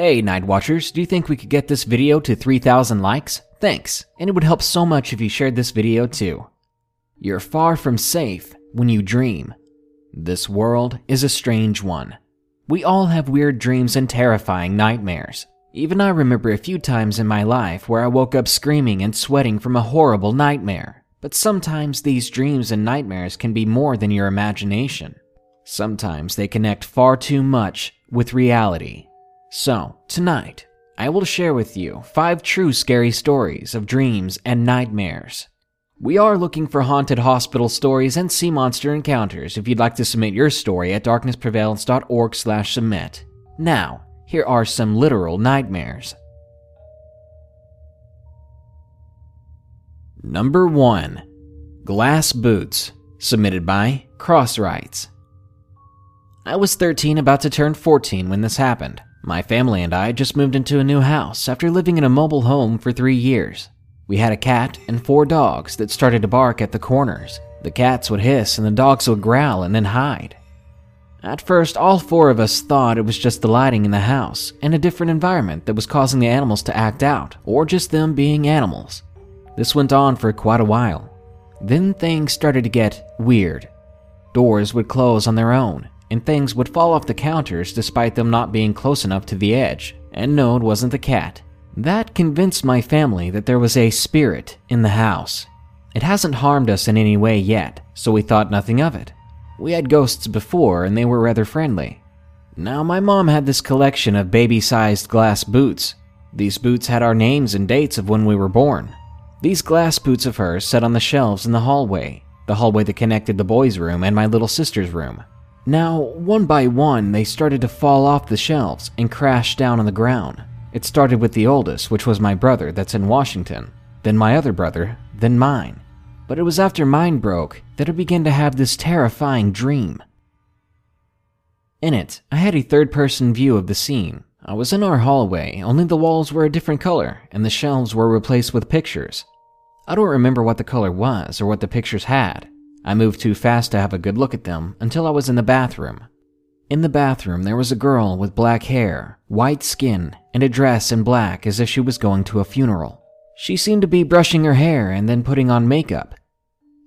Hey, Night Watchers, do you think we could get this video to 3,000 likes? Thanks, and it would help so much if you shared this video too. You're far from safe when you dream. This world is a strange one. We all have weird dreams and terrifying nightmares. Even I remember a few times in my life where I woke up screaming and sweating from a horrible nightmare. But sometimes these dreams and nightmares can be more than your imagination. Sometimes they connect far too much with reality. So, tonight, I will share with you five true scary stories of dreams and nightmares. We are looking for haunted hospital stories and sea monster encounters if you'd like to submit your story at darknessprevails.org slash submit. Now, here are some literal nightmares. Number 1. Glass Boots, submitted by Crossrights. I was 13, about to turn 14 when this happened. My family and I just moved into a new house after living in a mobile home for three years. We had a cat and four dogs that started to bark at the corners. The cats would hiss and the dogs would growl and then hide. At first, all four of us thought it was just the lighting in the house and a different environment that was causing the animals to act out, or just them being animals. This went on for quite a while. Then things started to get weird. Doors would close on their own, and things would fall off the counters despite them not being close enough to the edge, and no, it wasn't the cat. That convinced my family that there was a spirit in the house. It hasn't harmed us in any way yet, so we thought nothing of it. We had ghosts before, and they were rather friendly. Now, my mom had this collection of baby sized glass boots. These boots had our names and dates of when we were born. These glass boots of hers sat on the shelves in the hallway, the hallway that connected the boys' room and my little sister's room. Now, one by one, they started to fall off the shelves and crash down on the ground. It started with the oldest, which was my brother that's in Washington, then my other brother, then mine. But it was after mine broke that I began to have this terrifying dream. In it, I had a third person view of the scene. I was in our hallway, only the walls were a different color and the shelves were replaced with pictures. I don't remember what the color was or what the pictures had, I moved too fast to have a good look at them until I was in the bathroom. In the bathroom, there was a girl with black hair, white skin, and a dress in black as if she was going to a funeral. She seemed to be brushing her hair and then putting on makeup.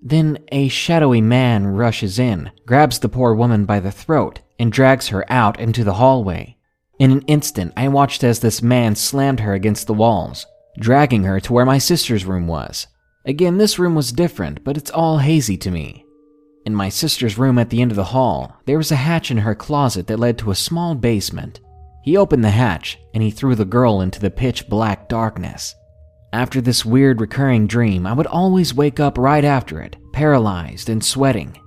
Then a shadowy man rushes in, grabs the poor woman by the throat, and drags her out into the hallway. In an instant, I watched as this man slammed her against the walls, dragging her to where my sister's room was. Again, this room was different, but it's all hazy to me. In my sister's room at the end of the hall, there was a hatch in her closet that led to a small basement. He opened the hatch and he threw the girl into the pitch black darkness. After this weird recurring dream, I would always wake up right after it, paralyzed and sweating.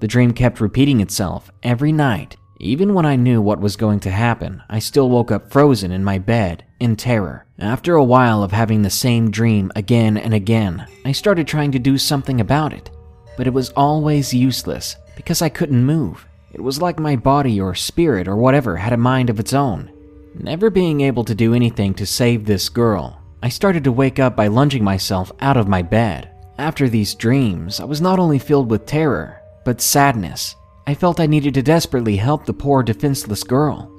The dream kept repeating itself every night. Even when I knew what was going to happen, I still woke up frozen in my bed in terror. After a while of having the same dream again and again, I started trying to do something about it. But it was always useless because I couldn't move. It was like my body or spirit or whatever had a mind of its own. Never being able to do anything to save this girl, I started to wake up by lunging myself out of my bed. After these dreams, I was not only filled with terror, but sadness. I felt I needed to desperately help the poor defenseless girl.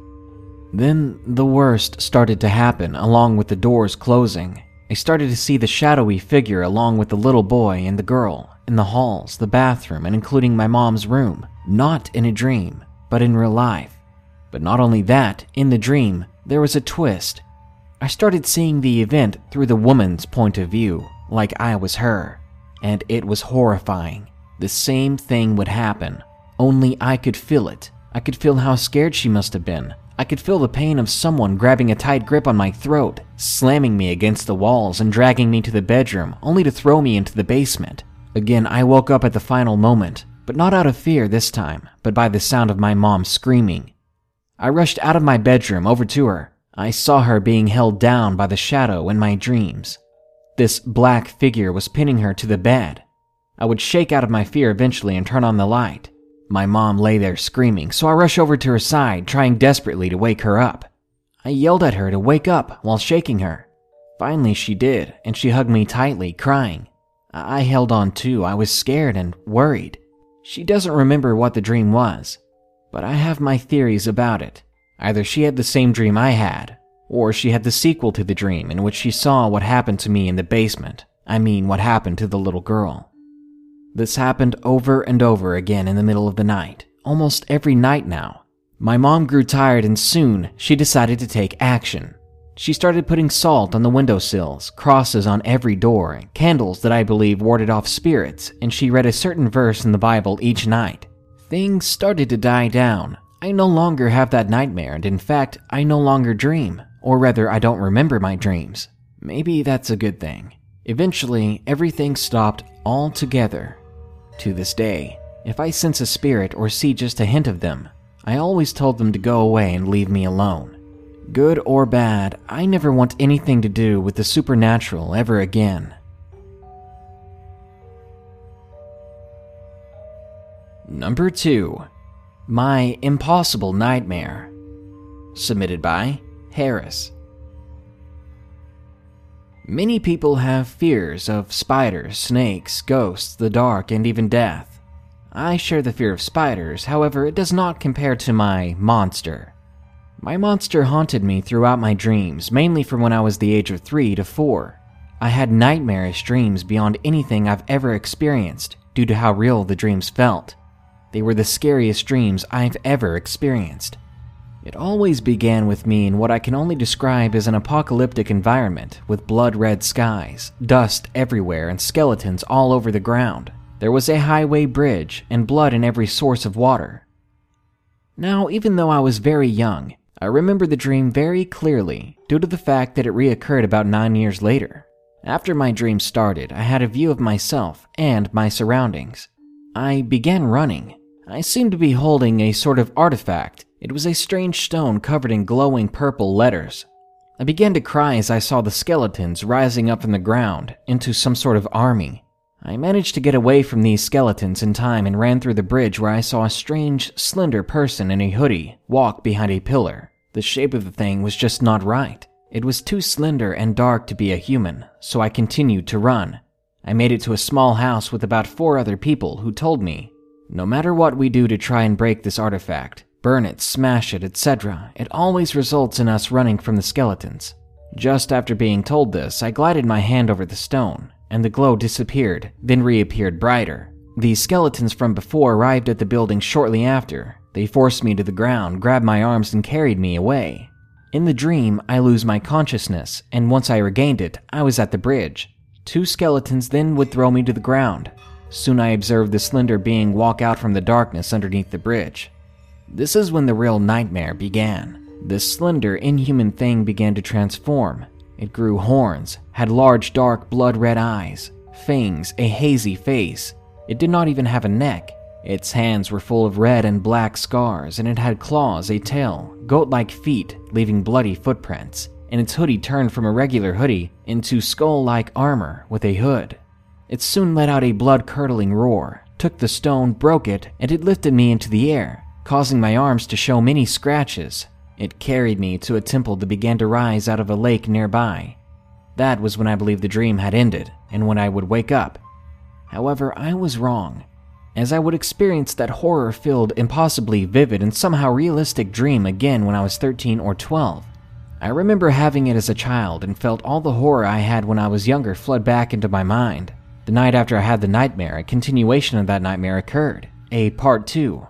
Then the worst started to happen along with the doors closing. I started to see the shadowy figure along with the little boy and the girl in the halls, the bathroom, and including my mom's room. Not in a dream, but in real life. But not only that, in the dream, there was a twist. I started seeing the event through the woman's point of view, like I was her. And it was horrifying. The same thing would happen, only I could feel it. I could feel how scared she must have been, I could feel the pain of someone grabbing a tight grip on my throat, slamming me against the walls and dragging me to the bedroom, only to throw me into the basement. Again, I woke up at the final moment, but not out of fear this time, but by the sound of my mom screaming. I rushed out of my bedroom over to her. I saw her being held down by the shadow in my dreams. This black figure was pinning her to the bed. I would shake out of my fear eventually and turn on the light. My mom lay there screaming, so I rush over to her side, trying desperately to wake her up. I yelled at her to wake up while shaking her. Finally, she did, and she hugged me tightly, crying. I held on too. I was scared and worried. She doesn't remember what the dream was, but I have my theories about it. Either she had the same dream I had, Or she had the sequel to the dream in which she saw what happened to me in the basement. I mean, what happened to the little girl. This happened over and over again in the middle of the night, almost every night now. My mom grew tired and soon she decided to take action. She started putting salt on the windowsills, crosses on every door, candles that I believe warded off spirits, and she read a certain verse in the Bible each night. Things started to die down. I no longer have that nightmare, and in fact, I no longer dream, or rather, I don't remember my dreams. Maybe that's a good thing. Eventually, everything stopped altogether. To this day, if I sense a spirit or see just a hint of them, I always told them to go away and leave me alone. Good or bad, I never want anything to do with the supernatural ever again. Number 2. My Impossible Nightmare. Submitted by Harris. Many people have fears of spiders, snakes, ghosts, the dark, and even death. I share the fear of spiders, however, it does not compare to my monster. My monster haunted me throughout my dreams, mainly from when I was the age of 3 to 4. I had nightmarish dreams beyond anything I've ever experienced due to how real the dreams felt. They were the scariest dreams I've ever experienced. It always began with me in what I can only describe as an apocalyptic environment with blood red skies, dust everywhere, and skeletons all over the ground. There was a highway bridge and blood in every source of water. Now, even though I was very young, I remember the dream very clearly due to the fact that it reoccurred about nine years later. After my dream started, I had a view of myself and my surroundings. I began running. I seemed to be holding a sort of artifact it was a strange stone covered in glowing purple letters. I began to cry as I saw the skeletons rising up from the ground into some sort of army. I managed to get away from these skeletons in time and ran through the bridge where I saw a strange, slender person in a hoodie walk behind a pillar. The shape of the thing was just not right. It was too slender and dark to be a human, so I continued to run. I made it to a small house with about four other people who told me no matter what we do to try and break this artifact, burn it, smash it, etc., it always results in us running from the skeletons. Just after being told this, I glided my hand over the stone, and the glow disappeared, then reappeared brighter. The skeletons from before arrived at the building shortly after. They forced me to the ground, grabbed my arms, and carried me away. In the dream, I lose my consciousness, and once I regained it, I was at the bridge. Two skeletons then would throw me to the ground. Soon I observed the slender being walk out from the darkness underneath the bridge. This is when the real nightmare began. This slender, inhuman thing began to transform. It grew horns, had large, dark, blood red eyes, fangs, a hazy face. It did not even have a neck. Its hands were full of red and black scars, and it had claws, a tail, goat like feet, leaving bloody footprints, and its hoodie turned from a regular hoodie into skull like armor with a hood. It soon let out a blood curdling roar, took the stone, broke it, and it lifted me into the air causing my arms to show many scratches. It carried me to a temple that began to rise out of a lake nearby. That was when I believed the dream had ended and when I would wake up. However, I was wrong, as I would experience that horror filled, impossibly vivid, and somehow realistic dream again when I was 13 or 12. I remember having it as a child and felt all the horror I had when I was younger flood back into my mind. The night after I had the nightmare, a continuation of that nightmare occurred, a part 2.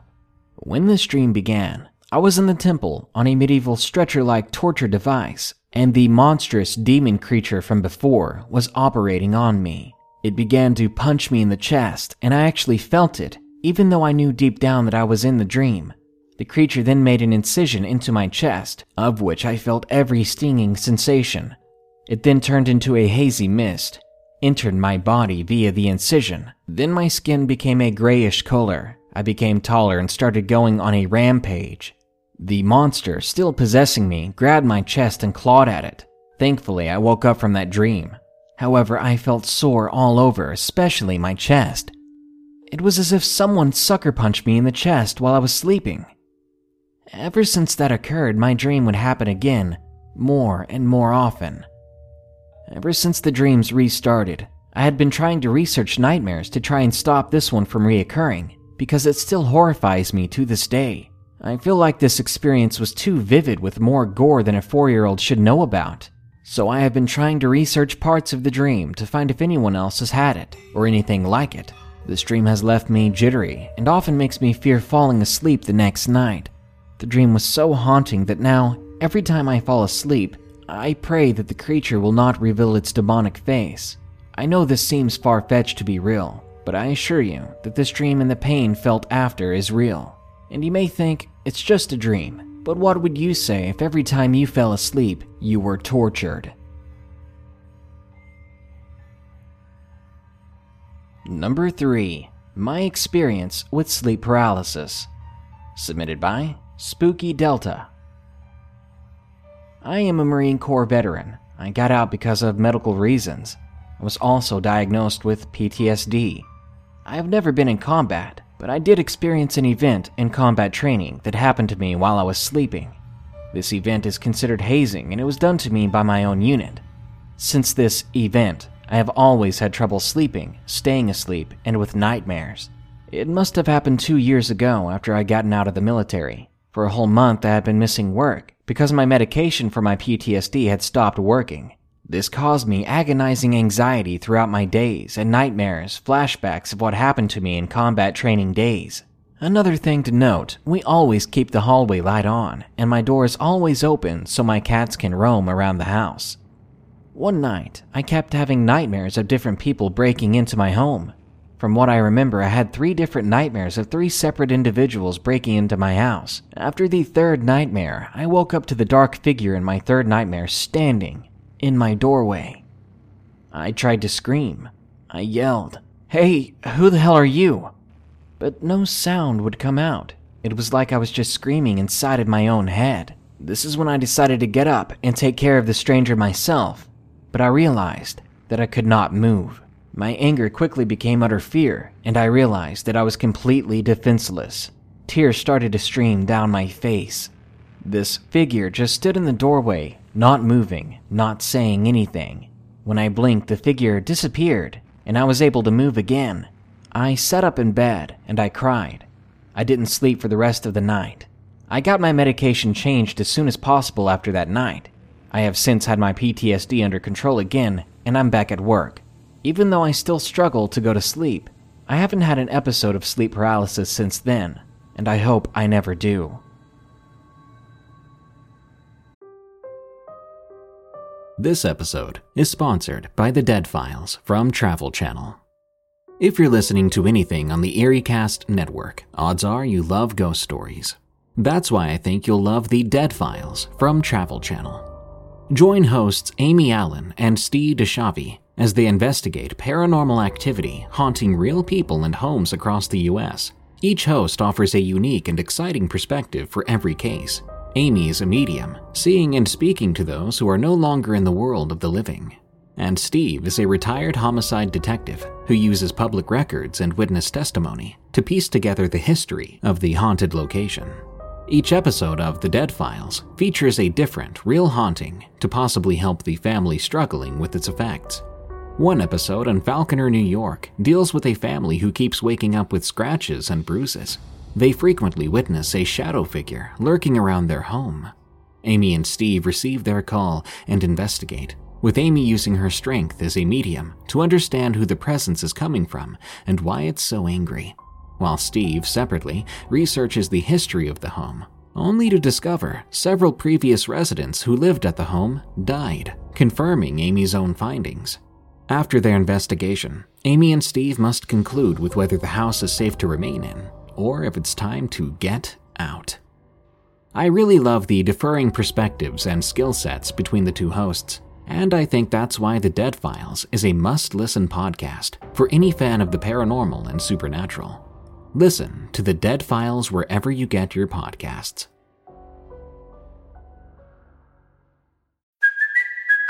When this dream began, I was in the temple on a medieval stretcher like torture device, and the monstrous demon creature from before was operating on me. It began to punch me in the chest, and I actually felt it, even though I knew deep down that I was in the dream. The creature then made an incision into my chest, of which I felt every stinging sensation. It then turned into a hazy mist, entered my body via the incision. Then my skin became a grayish color, I became taller and started going on a rampage. The monster, still possessing me, grabbed my chest and clawed at it. Thankfully, I woke up from that dream. However, I felt sore all over, especially my chest. It was as if someone sucker punched me in the chest while I was sleeping. Ever since that occurred, my dream would happen again, more and more often. Ever since the dreams restarted, I had been trying to research nightmares to try and stop this one from reoccurring because it still horrifies me to this day. I feel like this experience was too vivid with more gore than a four year old should know about. So I have been trying to research parts of the dream to find if anyone else has had it, or anything like it. This dream has left me jittery and often makes me fear falling asleep the next night. The dream was so haunting that now, every time I fall asleep, I pray that the creature will not reveal its demonic face. I know this seems far fetched to be real, but I assure you that this dream and the pain felt after is real. And you may think it's just a dream, but what would you say if every time you fell asleep, you were tortured? Number 3. My experience with sleep paralysis. Submitted by Spooky Delta. I am a Marine Corps veteran. I got out because of medical reasons. I was also diagnosed with PTSD. I have never been in combat, but I did experience an event in combat training that happened to me while I was sleeping. This event is considered hazing and it was done to me by my own unit. Since this event, I have always had trouble sleeping, staying asleep, and with nightmares. It must have happened two years ago after I gotten out of the military. For a whole month, I had been missing work because my medication for my PTSD had stopped working. This caused me agonizing anxiety throughout my days and nightmares, flashbacks of what happened to me in combat training days. Another thing to note, we always keep the hallway light on, and my door is always open so my cats can roam around the house. One night, I kept having nightmares of different people breaking into my home. From what I remember, I had three different nightmares of three separate individuals breaking into my house. After the third nightmare, I woke up to the dark figure in my third nightmare standing in my doorway. I tried to scream. I yelled, Hey, who the hell are you? But no sound would come out. It was like I was just screaming inside of my own head. This is when I decided to get up and take care of the stranger myself, but I realized that I could not move. My anger quickly became utter fear, and I realized that I was completely defenseless. Tears started to stream down my face. This figure just stood in the doorway, not moving, not saying anything. When I blinked, the figure disappeared, and I was able to move again. I sat up in bed and I cried. I didn't sleep for the rest of the night. I got my medication changed as soon as possible after that night. I have since had my PTSD under control again, and I'm back at work. Even though I still struggle to go to sleep, I haven't had an episode of sleep paralysis since then, and I hope I never do. This episode is sponsored by The Dead Files from Travel Channel. If you're listening to anything on the EerieCast network, odds are you love ghost stories. That's why I think you'll love The Dead Files from Travel Channel. Join hosts Amy Allen and Steve DiSchiavi as they investigate paranormal activity haunting real people and homes across the US. Each host offers a unique and exciting perspective for every case, Amy is a medium, seeing and speaking to those who are no longer in the world of the living. And Steve is a retired homicide detective who uses public records and witness testimony to piece together the history of the haunted location. Each episode of The Dead Files features a different, real haunting to possibly help the family struggling with its effects. One episode on Falconer, New York deals with a family who keeps waking up with scratches and bruises they frequently witness a shadow figure lurking around their home. Amy and Steve receive their call and investigate, with Amy using her strength as a medium to understand who the presence is coming from and why it's so angry, while Steve, separately, researches the history of the home, only to discover several previous residents who lived at the home died, confirming Amy's own findings. After their investigation, Amy and Steve must conclude with whether the house is safe to remain in or if it's time to get out. I really love the differing perspectives and skill sets between the two hosts, and I think that's why The Dead Files is a must listen podcast for any fan of the paranormal and supernatural. Listen to The Dead Files wherever you get your podcasts.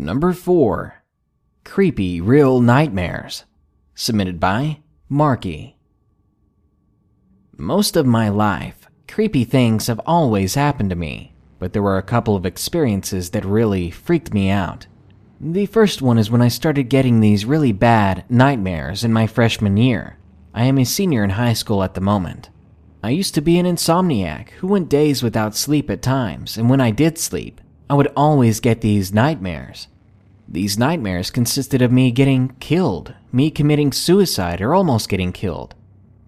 Number 4. Creepy Real Nightmares. Submitted by Marky. Most of my life, creepy things have always happened to me, but there were a couple of experiences that really freaked me out. The first one is when I started getting these really bad nightmares in my freshman year. I am a senior in high school at the moment. I used to be an insomniac who went days without sleep at times, and when I did sleep, I would always get these nightmares. These nightmares consisted of me getting killed, me committing suicide, or almost getting killed.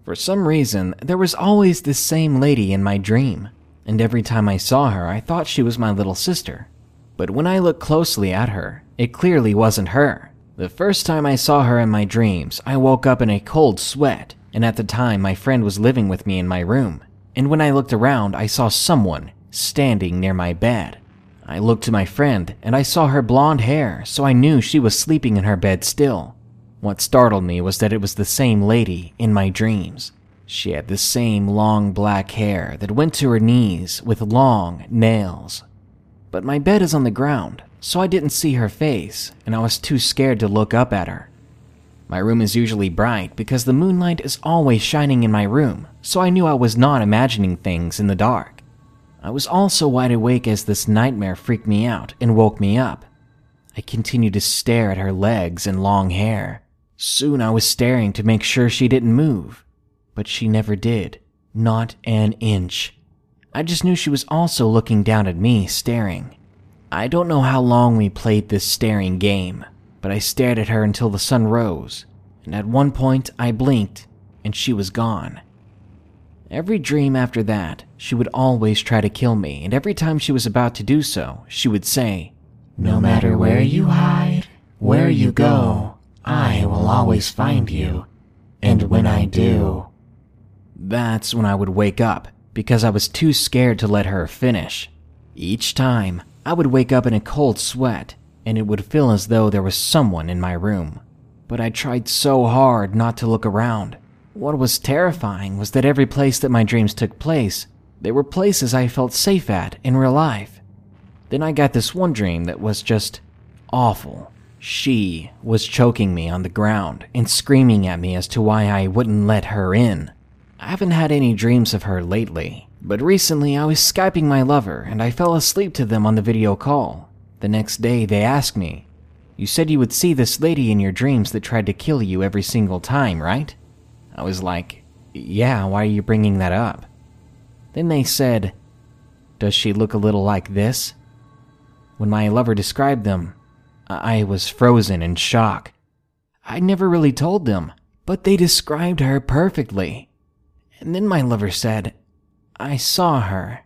For some reason, there was always this same lady in my dream, and every time I saw her, I thought she was my little sister. But when I looked closely at her, it clearly wasn't her. The first time I saw her in my dreams, I woke up in a cold sweat, and at the time, my friend was living with me in my room. And when I looked around, I saw someone standing near my bed. I looked to my friend and I saw her blonde hair, so I knew she was sleeping in her bed still. What startled me was that it was the same lady in my dreams. She had the same long black hair that went to her knees with long nails. But my bed is on the ground, so I didn't see her face, and I was too scared to look up at her. My room is usually bright because the moonlight is always shining in my room, so I knew I was not imagining things in the dark. I was also wide awake as this nightmare freaked me out and woke me up. I continued to stare at her legs and long hair. Soon I was staring to make sure she didn't move, but she never did, not an inch. I just knew she was also looking down at me, staring. I don't know how long we played this staring game, but I stared at her until the sun rose, and at one point I blinked and she was gone. Every dream after that, she would always try to kill me, and every time she was about to do so, she would say, No matter where you hide, where you go, I will always find you. And when I do, That's when I would wake up, because I was too scared to let her finish. Each time, I would wake up in a cold sweat, and it would feel as though there was someone in my room. But I tried so hard not to look around. What was terrifying was that every place that my dreams took place, they were places I felt safe at in real life. Then I got this one dream that was just awful. She was choking me on the ground and screaming at me as to why I wouldn't let her in. I haven't had any dreams of her lately, but recently I was Skyping my lover and I fell asleep to them on the video call. The next day they asked me, You said you would see this lady in your dreams that tried to kill you every single time, right? I was like, Yeah, why are you bringing that up? Then they said, Does she look a little like this? When my lover described them, I was frozen in shock. I never really told them, but they described her perfectly. And then my lover said, I saw her.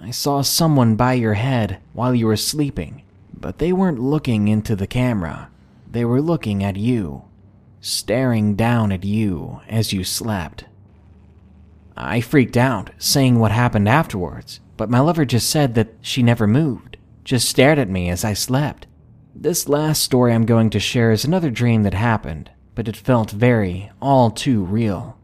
I saw someone by your head while you were sleeping, but they weren't looking into the camera. They were looking at you staring down at you as you slept. I freaked out, saying what happened afterwards, but my lover just said that she never moved, just stared at me as I slept. This last story I'm going to share is another dream that happened, but it felt very, all too real.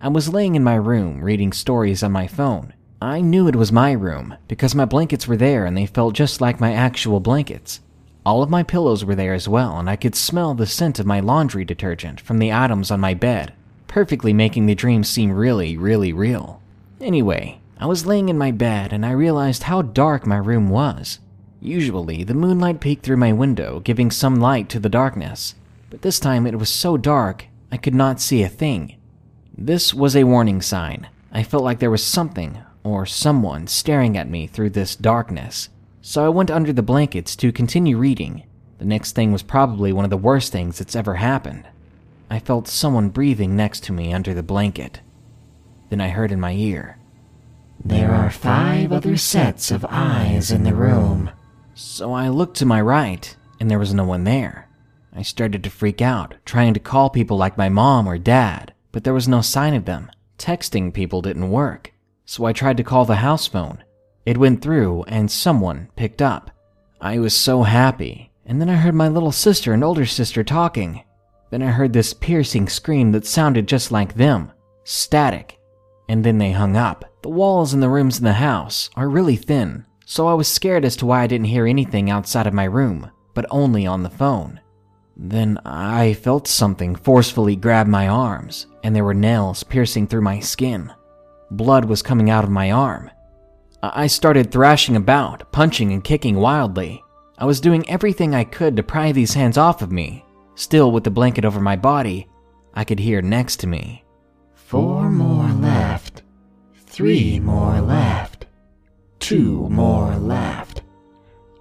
I was laying in my room reading stories on my phone. I knew it was my room because my blankets were there and they felt just like my actual blankets. All of my pillows were there as well, and I could smell the scent of my laundry detergent from the items on my bed, perfectly making the dream seem really, really real. Anyway, I was laying in my bed and I realized how dark my room was. Usually, the moonlight peeked through my window, giving some light to the darkness, but this time it was so dark I could not see a thing. This was a warning sign. I felt like there was something or someone staring at me through this darkness. So I went under the blankets to continue reading. The next thing was probably one of the worst things that's ever happened. I felt someone breathing next to me under the blanket. Then I heard in my ear, there are five other sets of eyes in the room. So I looked to my right, and there was no one there. I started to freak out, trying to call people like my mom or dad, but there was no sign of them. Texting people didn't work. So I tried to call the house phone, it went through and someone picked up. I was so happy, and then I heard my little sister and older sister talking. Then I heard this piercing scream that sounded just like them static, and then they hung up. The walls and the rooms in the house are really thin, so I was scared as to why I didn't hear anything outside of my room, but only on the phone. Then I felt something forcefully grab my arms, and there were nails piercing through my skin. Blood was coming out of my arm. Uh, I started thrashing about, punching and kicking wildly. I was doing everything I could to pry these hands off of me. Still, with the blanket over my body, I could hear next to me. Four more left. Three more left. Two more left.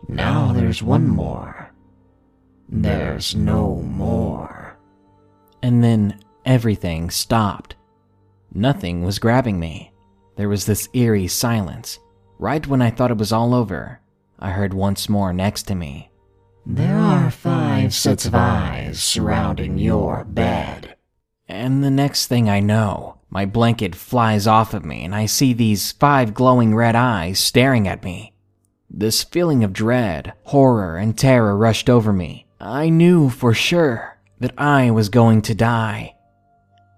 Now there's one more. There's no more. And then everything stopped. Nothing was grabbing me. There was this eerie silence. Right when I thought it was all over, I heard once more next to me. There are five sets of eyes surrounding your bed. And the next thing I know, my blanket flies off of me and I see these five glowing red eyes staring at me. This feeling of dread, horror, and terror rushed over me. I knew for sure that I was going to die.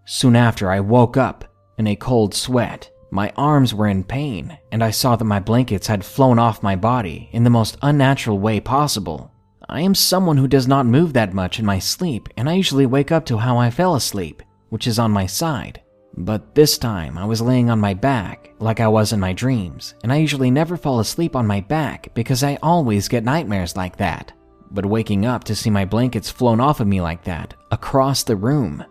Soon after, I woke up in a cold sweat. My arms were in pain, and I saw that my blankets had flown off my body in the most unnatural way possible. I am someone who does not move that much in my sleep, and I usually wake up to how I fell asleep, which is on my side. But this time, I was laying on my back, like I was in my dreams, and I usually never fall asleep on my back because I always get nightmares like that. But waking up to see my blankets flown off of me like that, across the room,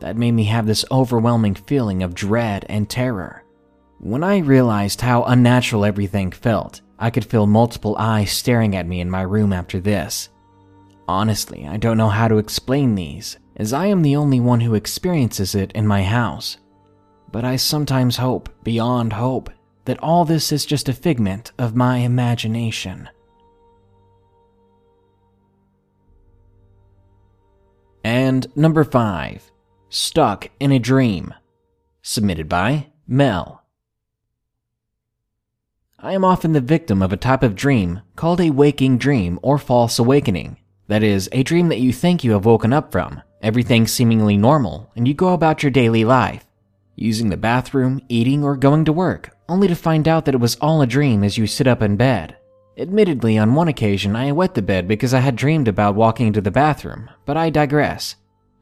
that made me have this overwhelming feeling of dread and terror. When I realized how unnatural everything felt, I could feel multiple eyes staring at me in my room after this. Honestly, I don't know how to explain these, as I am the only one who experiences it in my house. But I sometimes hope, beyond hope, that all this is just a figment of my imagination. And number 5 Stuck in a Dream. Submitted by Mel. I am often the victim of a type of dream called a waking dream or false awakening. That is, a dream that you think you have woken up from, everything seemingly normal, and you go about your daily life, using the bathroom, eating, or going to work, only to find out that it was all a dream as you sit up in bed. Admittedly, on one occasion, I wet the bed because I had dreamed about walking into the bathroom, but I digress.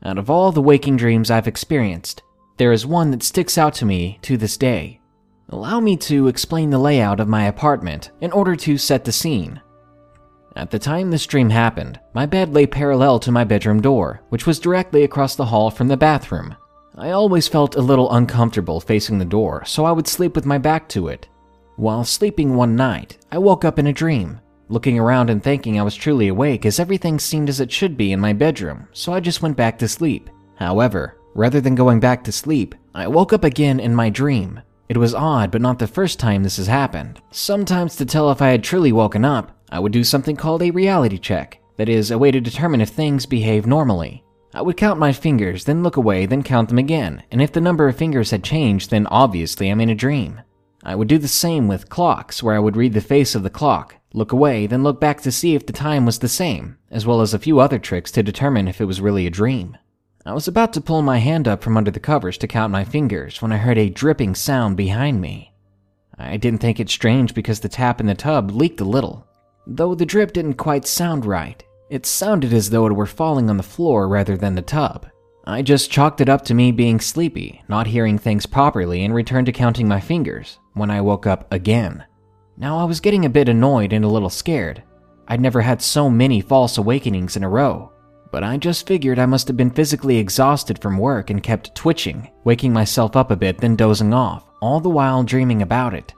Out of all the waking dreams I've experienced, there is one that sticks out to me to this day. Allow me to explain the layout of my apartment in order to set the scene. At the time this dream happened, my bed lay parallel to my bedroom door, which was directly across the hall from the bathroom. I always felt a little uncomfortable facing the door, so I would sleep with my back to it. While sleeping one night, I woke up in a dream, looking around and thinking I was truly awake as everything seemed as it should be in my bedroom, so I just went back to sleep. However, rather than going back to sleep, I woke up again in my dream. It was odd, but not the first time this has happened. Sometimes, to tell if I had truly woken up, I would do something called a reality check that is, a way to determine if things behave normally. I would count my fingers, then look away, then count them again, and if the number of fingers had changed, then obviously I'm in a dream. I would do the same with clocks, where I would read the face of the clock, look away, then look back to see if the time was the same, as well as a few other tricks to determine if it was really a dream. I was about to pull my hand up from under the covers to count my fingers when I heard a dripping sound behind me. I didn't think it strange because the tap in the tub leaked a little. Though the drip didn't quite sound right, it sounded as though it were falling on the floor rather than the tub. I just chalked it up to me being sleepy, not hearing things properly, and returned to counting my fingers when I woke up again. Now I was getting a bit annoyed and a little scared. I'd never had so many false awakenings in a row, but I just figured I must have been physically exhausted from work and kept twitching, waking myself up a bit, then dozing off, all the while dreaming about it.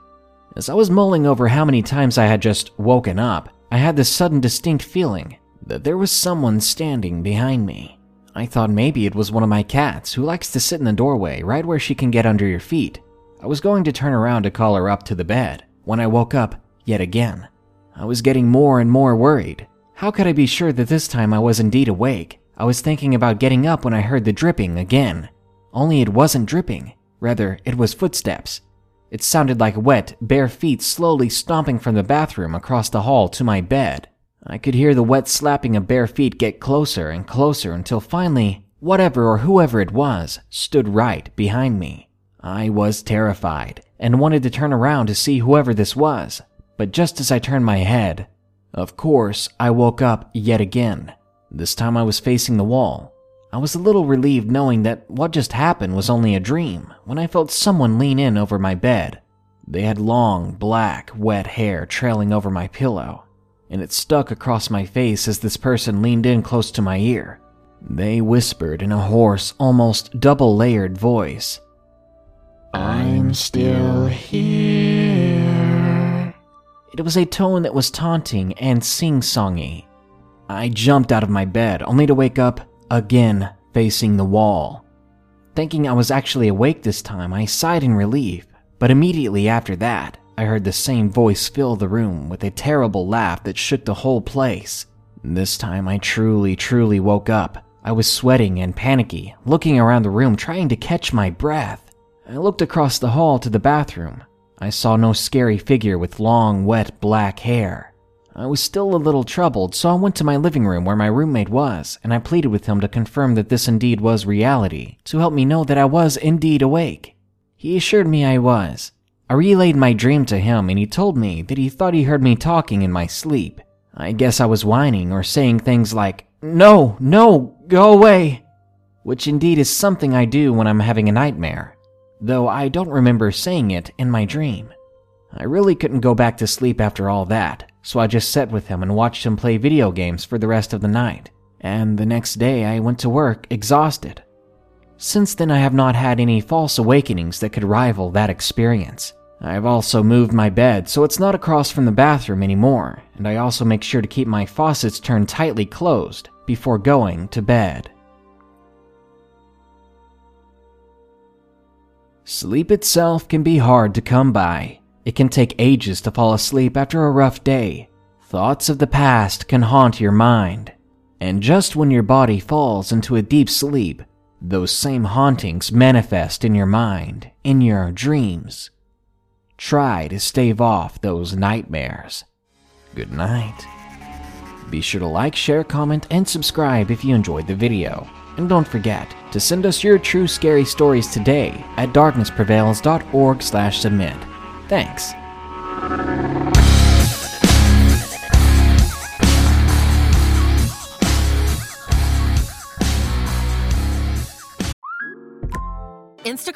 As I was mulling over how many times I had just woken up, I had this sudden distinct feeling that there was someone standing behind me. I thought maybe it was one of my cats who likes to sit in the doorway right where she can get under your feet. I was going to turn around to call her up to the bed when I woke up yet again. I was getting more and more worried. How could I be sure that this time I was indeed awake? I was thinking about getting up when I heard the dripping again. Only it wasn't dripping, rather, it was footsteps. It sounded like wet, bare feet slowly stomping from the bathroom across the hall to my bed. I could hear the wet slapping of bare feet get closer and closer until finally, whatever or whoever it was stood right behind me. I was terrified and wanted to turn around to see whoever this was, but just as I turned my head, of course, I woke up yet again. This time I was facing the wall. I was a little relieved knowing that what just happened was only a dream when I felt someone lean in over my bed. They had long, black, wet hair trailing over my pillow, and it stuck across my face as this person leaned in close to my ear. They whispered in a hoarse, almost double layered voice I'm still here. It was a tone that was taunting and sing songy. I jumped out of my bed only to wake up again facing the wall. Thinking I was actually awake this time, I sighed in relief, but immediately after that, I heard the same voice fill the room with a terrible laugh that shook the whole place. This time I truly, truly woke up. I was sweating and panicky, looking around the room trying to catch my breath. I looked across the hall to the bathroom. I saw no scary figure with long, wet black hair. I was still a little troubled, so I went to my living room where my roommate was, and I pleaded with him to confirm that this indeed was reality, to help me know that I was indeed awake. He assured me I was. I relayed my dream to him, and he told me that he thought he heard me talking in my sleep. I guess I was whining or saying things like, No, no, go away, which indeed is something I do when I'm having a nightmare though I don't remember saying it in my dream. I really couldn't go back to sleep after all that, so I just sat with him and watched him play video games for the rest of the night. And the next day I went to work exhausted. Since then, I have not had any false awakenings that could rival that experience. I've also moved my bed so it's not across from the bathroom anymore, and I also make sure to keep my faucets turned tightly closed before going to bed. Sleep itself can be hard to come by. It can take ages to fall asleep after a rough day. Thoughts of the past can haunt your mind. And just when your body falls into a deep sleep, those same hauntings manifest in your mind, in your dreams. Try to stave off those nightmares. Good night. Be sure to like, share, comment, and subscribe if you enjoyed the video. And don't forget to send us your true scary stories today at darknessprevails.org/submit. Thanks.